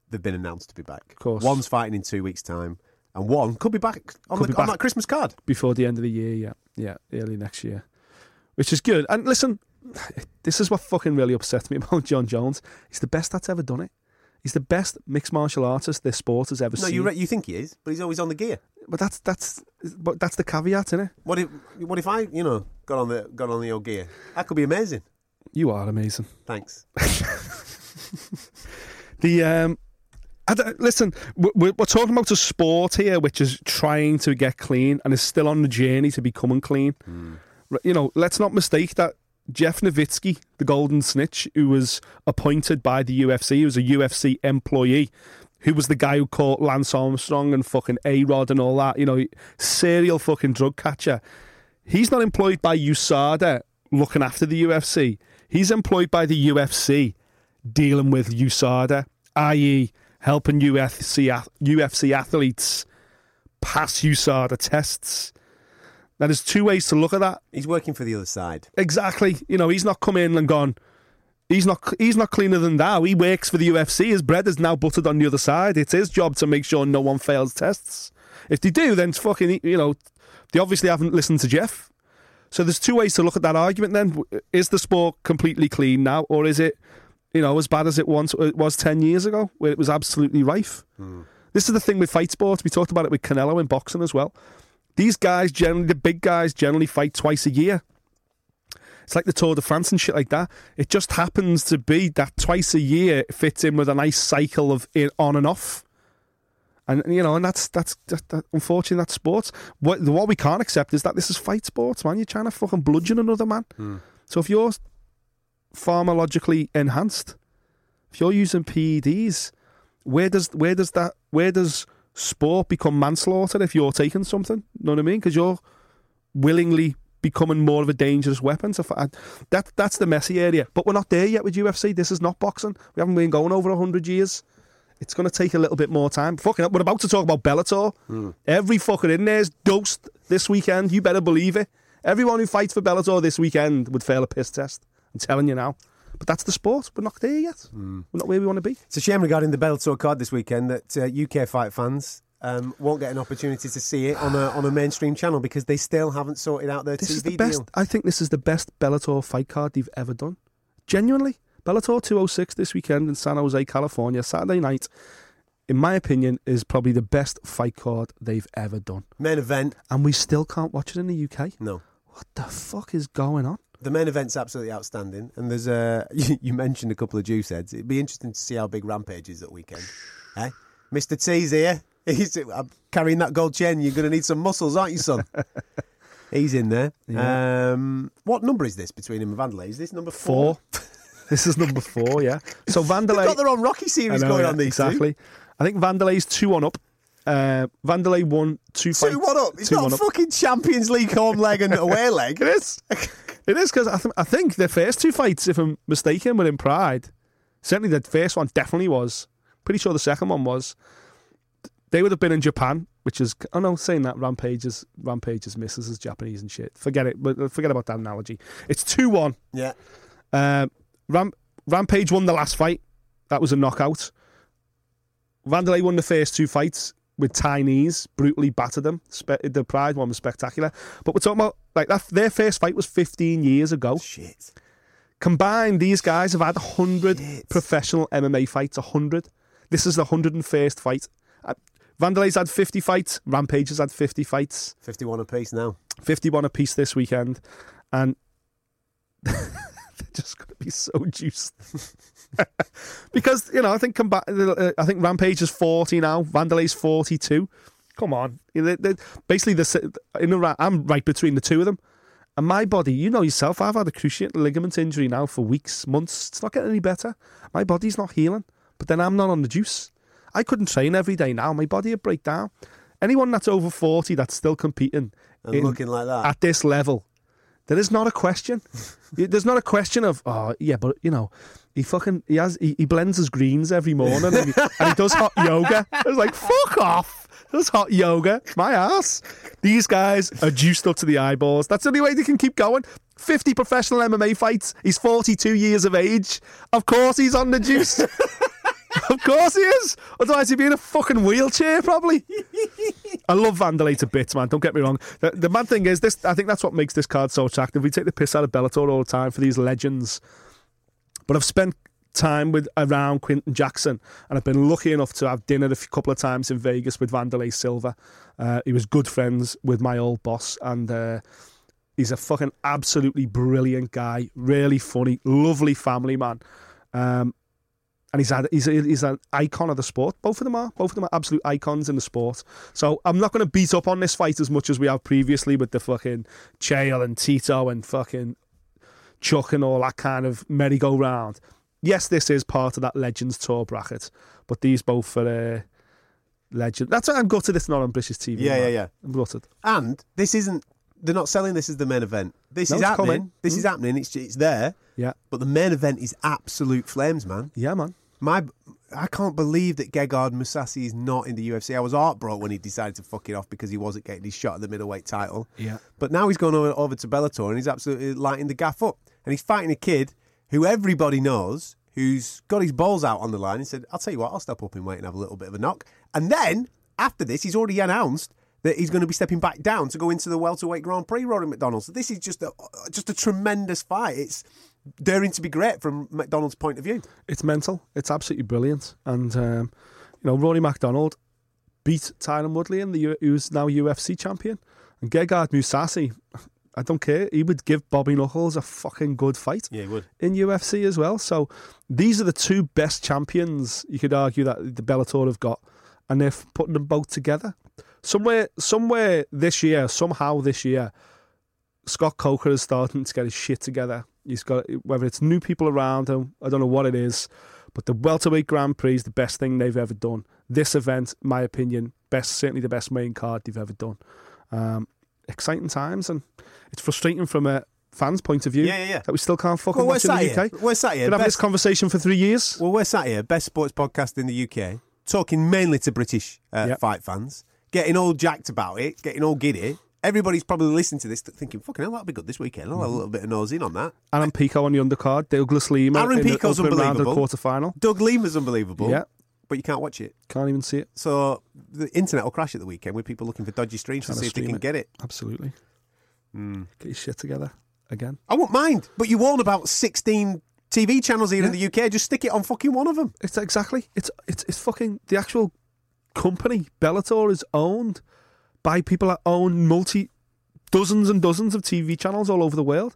they've been announced to be back. Of course. one's fighting in two weeks' time, and one could be back on, Could the, be on that Christmas card. before the end of the year, yeah, yeah, early next year, which is good. And listen, this is what fucking really upsets me about Jon Jones. He's the best that's ever done it. He's the best mixed martial artist this sport has ever seen. No, seen. you re- you think he is, but he's always on the gear. But that's that's but that's the caveat, isn't it? What if what if I you know got on the got on the old gear? That could be amazing. You are amazing. Thanks. The um, I don't- listen, we- we're, we're talking about a sport here which is trying to get clean and is still on the journey to becoming clean. R- You know, let's not mistake that Jeff Novitzky, the Golden Snitch, who was appointed by the UFC, who was a UFC employee, who was the guy who caught Lance Armstrong and fucking A Rod and all that, you know, serial fucking drug catcher. He's not employed by USADA looking after the UFC. He's employed by the UFC dealing with USADA, i.e., helping UFC, UFC athletes pass USADA tests. Now, there's two ways to look at that. He's working for the other side. Exactly. You know, he's not come in and gone. He's not. He's not cleaner than thou. He works for the UFC. His bread is now buttered on the other side. It's his job to make sure no one fails tests. If they do, then it's fucking. You know, they obviously haven't listened to Jeff. So there's two ways to look at that argument. Then is the sport completely clean now, or is it, you know, as bad as it once it was ten years ago, where it was absolutely rife? Hmm. This is the thing with fight sports. We talked about it with Canelo in boxing as well. These guys generally, the big guys generally fight twice a year. It's like the Tour de France and shit like that. It just happens to be that twice a year fits in with a nice cycle of on and off. And you know, and that's that's that, that, unfortunately that's sports. What what we can't accept is that this is fight sports, man. You're trying to fucking bludgeon another man. Hmm. So if you're pharmacologically enhanced, if you're using PEDs, where does where does that where does sport become manslaughter if you're taking something? You Know what I mean? Because you're willingly becoming more of a dangerous weapon. So that that's the messy area. But we're not there yet with UFC. This is not boxing. We haven't been going over hundred years. It's going to take a little bit more time. Fucking, we're about to talk about Bellator. Hmm. Every fucker in there's dosed this weekend. You better believe it. Everyone who fights for Bellator this weekend would fail a piss test. I'm telling you now. But that's the sport. We're not there yet. We're not where we want to be. It's a shame regarding the Bellator card this weekend that uh, UK fight fans um, won't get an opportunity to see it on a on a mainstream channel because they still haven't sorted out their This TV is the best. deal. I think this is the best Bellator fight card they've ever done. Genuinely, Bellator 206 this weekend in San Jose, California, Saturday night. In my opinion, is probably the best fight card they've ever done, Main event, and we still can't watch it in the UK. no. What the fuck is going on? The main event's absolutely outstanding, and there's a you, you mentioned a couple of juice heads. It'd be interesting to see how big Rampage is that weekend. eh? Mr. T's here. He's uh, carrying that gold chain. You're going to need some muscles, aren't you, son? He's in there. Um, what number is this between him and Vanderlei? Is this number Four. four? this is number four, yeah. So They've got their own Rocky series know, going yeah, on these two. exactly. I think Vanderlei's two one up. Uh, Vanderlei won two fights. Two one up. It's two not one a up. fucking Champions League home leg and away leg. It is. It is because I, th- I think the first two fights, if I'm mistaken, were in Pride. Certainly the first one definitely was. Pretty sure the second one was. They would have been in Japan, which is oh no, saying that Rampage's Rampage's misses is Japanese and shit. Forget it. But forget about that analogy. It's two one. Yeah. Uh, Ram- Rampage won the last fight. That was a knockout. Vanderlei won the first two fights with Chinese, brutally battered them. Spe- the Pride one was spectacular. But we're talking about like that. Their first fight was 15 years ago. Shit. Combined, these guys have had 100 Shit. professional MMA fights. 100. This is the 101st fight. Uh, Vanderlei's had 50 fights. Rampage has had 50 fights. 51 apiece now. 51 apiece this weekend, and just going to be so juiced. because you know, I think comba- uh, I think Rampage is 40 now. Vanderlei's 42. Come on, You know, they- they- basically the in the I'm right between the two of them. And my body, you know yourself, I've had a cruciate ligament injury now for weeks, months. It's not getting any better. My body's not healing. But then I'm not on the juice. I couldn't train every day now. My body would break down. Anyone that's over 40 that's still competing And in- looking like that. at this level, there is not a question. There's not a question of, oh, yeah, but, you know, he fucking, he has, he, he blends his greens every morning and he, and he does hot yoga. I was like, fuck off. Does hot yoga. My ass. These guys are juiced up to the eyeballs. That's the only way they can keep going. 50 professional MMA fights. He's 42 years of age. Of course he's on the juice. of course he is. Otherwise he'd be in a fucking wheelchair probably. I love Vanderlei to bits, man. Don't get me wrong. The, the mad thing is, this. I think that's what makes this card so attractive. We take the piss out of Bellator all the time for these legends, but I've spent time with around Quinton Jackson, and I've been lucky enough to have dinner a couple of times in Vegas with Vanderlei Silva. Uh, he was good friends with my old boss, and uh, he's a fucking absolutely brilliant guy. Really funny, lovely family man. Um, and he's had, he's a, he's an icon of the sport. Both of them are. Both of them are absolute icons in the sport. So I'm not going to beat up on this fight as much as we have previously with the fucking Chael and Tito and fucking Chuck and all that kind of merry-go-round. Yes, this is part of that Legends Tour bracket, but these both are uh, legend. That's why I'm gutted it's not on British TV. Yeah, man. yeah, yeah. I'm gutted. And this isn't. They're not selling this as the main event. This No, is happening. coming. This is happening. It's it's there. Yeah, But the main event is absolute flames, man. yeah, man. My, I can't believe that Gegard Mousasi is not in the UFC. I was heartbroken when he decided to fuck it off because he wasn't getting his shot at the middleweight title. Yeah. But now he's gone over, over to Bellator and he's absolutely lighting the gaff up. And he's fighting a kid who everybody knows who's got his balls out on the line and said, I'll tell you what, I'll step up and wait and have a little bit of a knock. And then, after this, he's already announced that he's going to be stepping back down to go into the welterweight Grand Prix, Rory MacDonald. So this is just a, just a tremendous fight. It's daring to be great from MacDonald's point of view. It's mental. It's absolutely brilliant. And um, you know, Rory MacDonald beat Tyron Woodley, in the U- who's now UFC champion, and Gegard Mousasi. I don't care. He would give Bobby Knuckles a fucking good fight. Yeah, he would. in UFC as well. So these are the two best champions you could argue that the Bellator have got, and they're putting them both together. Somewhere, somewhere this year, somehow this year, Scott Coker is starting to get his shit together. He's got whether it's new people around him, I don't know what it is, but the welterweight Grand Prix is the best thing they've ever done. This event, my opinion, best certainly the best main card they've ever done. Um, exciting times, and it's frustrating from a fan's point of view Yeah, yeah, yeah. that we still can't fucking Well, watch in the here. UK. We're sat here. Been having this conversation for three years. well, we're sat here. Best sports podcast in the UK, talking mainly to British uh, Yep. fight fans, getting all jacked about it, getting all giddy. Everybody's probably listening to this thinking, fucking hell, that'll be good this weekend. I'll have a little bit of nose in on that. Aaron Pico on the undercard, Douglas Lima Aaron in the Pico's opening round of the unbelievable. quarter final. Doug Lima's unbelievable. Yeah. But you can't watch it. Can't even see it. So the internet will crash at the weekend with people looking for dodgy streams to Trying to see if they stream can it. get it. Absolutely. Hmm. Get your shit together again. I won't mind. But you own about 16 TV channels here in the UK. Just stick it on fucking one of them. It's exactly. It's it's it's fucking the actual company Bellator is owned by people that own multi dozens and dozens of TV channels all over the world.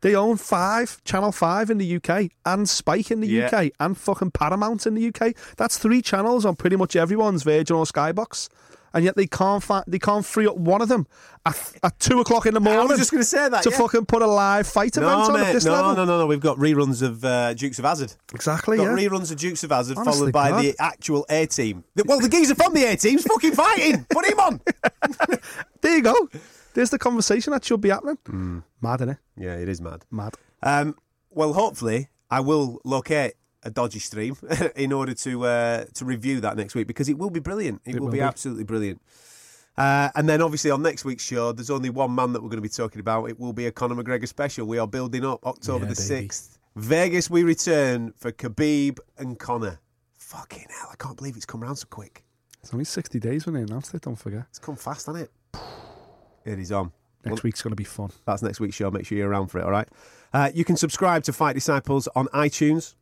They own five, Channel Five in the UK, and Spike in the Yeah. UK, and fucking Paramount in the UK. That's three channels on pretty much everyone's Virgin or Skybox. And yet they can't find, they can't free up one of them at, at two o'clock in the morning. I was just gonna say that, to yeah. fucking put a live fight event No, on mate, at this no, level. no, no, no. We've got reruns of uh, Dukes of Hazzard. Exactly. Got Yeah. reruns of Dukes of Hazzard, Honestly, followed by God. the actual A team. Well, the geezer from the A team's fucking fighting. Put him on. there you go. There's the conversation that should be happening. Mm. Mad, innit? Yeah, it is mad. Mad. Um, well, hopefully, I will locate a dodgy stream in order to uh, to review that next week because it will be brilliant. It, It will, will be, be. absolutely brilliant. Uh, and then, obviously, on next week's show, there's only one man that we're going to be talking about. It will be a Conor McGregor special. We are building up October Yeah, the 6th. Vegas, we return for Khabib and Conor. Fucking hell, I can't believe it's come round so quick. It's only 60 days when they announced it, don't forget. It's come fast, hasn't it? It is on. Next Well- week's going to be fun. That's next week's show. Make sure you're around for it, all right? Uh, you can subscribe to Fight Disciples on iTunes.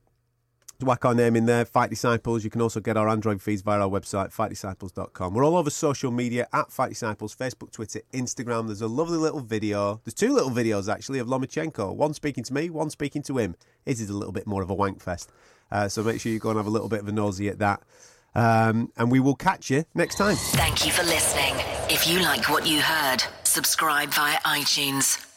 Whack our name in there, Fight Disciples. You can also get our Android feeds via our website, fightdisciples.com. We're all over social media at Fight Disciples, Facebook, Twitter, Instagram. There's a lovely little video. There's two little videos, actually, of Lomachenko. One speaking to me, one speaking to him. It is a little bit more of a wank fest. Uh, so make sure you go and have a little bit of a nosy at that. Um, and we will catch you next time. Thank you for listening. If you like what you heard, subscribe via iTunes.